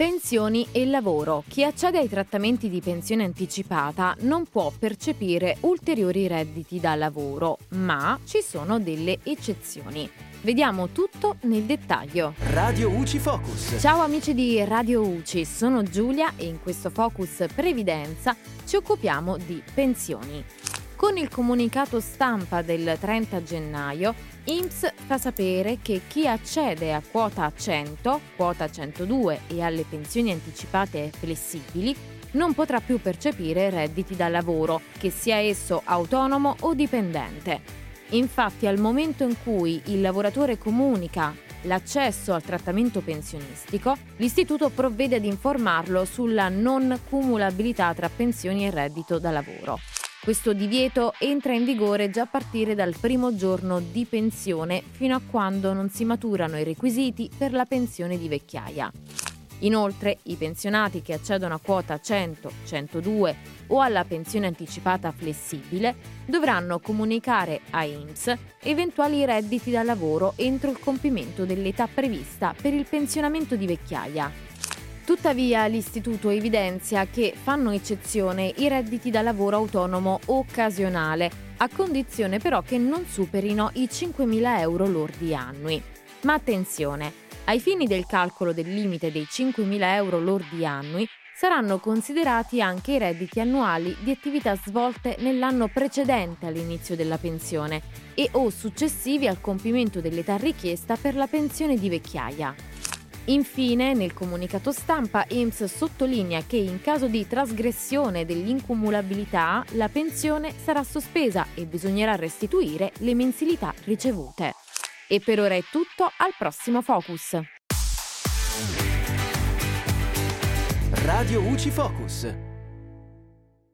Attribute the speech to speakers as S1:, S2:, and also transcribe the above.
S1: Pensioni e lavoro. Chi accede ai trattamenti di pensione anticipata non può percepire ulteriori redditi da lavoro, ma ci sono delle eccezioni. Vediamo tutto nel dettaglio.
S2: Radio UCI Focus.
S1: Ciao amici di Radio UCI, sono Giulia e in questo Focus Previdenza ci occupiamo di pensioni. Con il comunicato stampa del 30 gennaio, IMSS fa sapere che chi accede a quota 100, quota 102 e alle pensioni anticipate flessibili non potrà più percepire redditi da lavoro, che sia esso autonomo o dipendente. Infatti al momento in cui il lavoratore comunica l'accesso al trattamento pensionistico, l'istituto provvede ad informarlo sulla non cumulabilità tra pensioni e reddito da lavoro. Questo divieto entra in vigore già a partire dal primo giorno di pensione fino a quando non si maturano i requisiti per la pensione di vecchiaia. Inoltre, i pensionati che accedono a quota 100, 102 o alla pensione anticipata flessibile dovranno comunicare a INPS eventuali redditi da lavoro entro il compimento dell'età prevista per il pensionamento di vecchiaia. Tuttavia l'istituto evidenzia che fanno eccezione i redditi da lavoro autonomo occasionale, a condizione però che non superino i 5.000 euro lordi annui. Ma attenzione, ai fini del calcolo del limite dei 5.000 euro lordi annui saranno considerati anche i redditi annuali di attività svolte nell'anno precedente all'inizio della pensione e o successivi al compimento dell'età richiesta per la pensione di vecchiaia. Infine, nel comunicato stampa, IMSS sottolinea che in caso di trasgressione dell'incumulabilità la pensione sarà sospesa e bisognerà restituire le mensilità ricevute. E per ora è tutto, al prossimo Focus.
S2: Radio UCI Focus.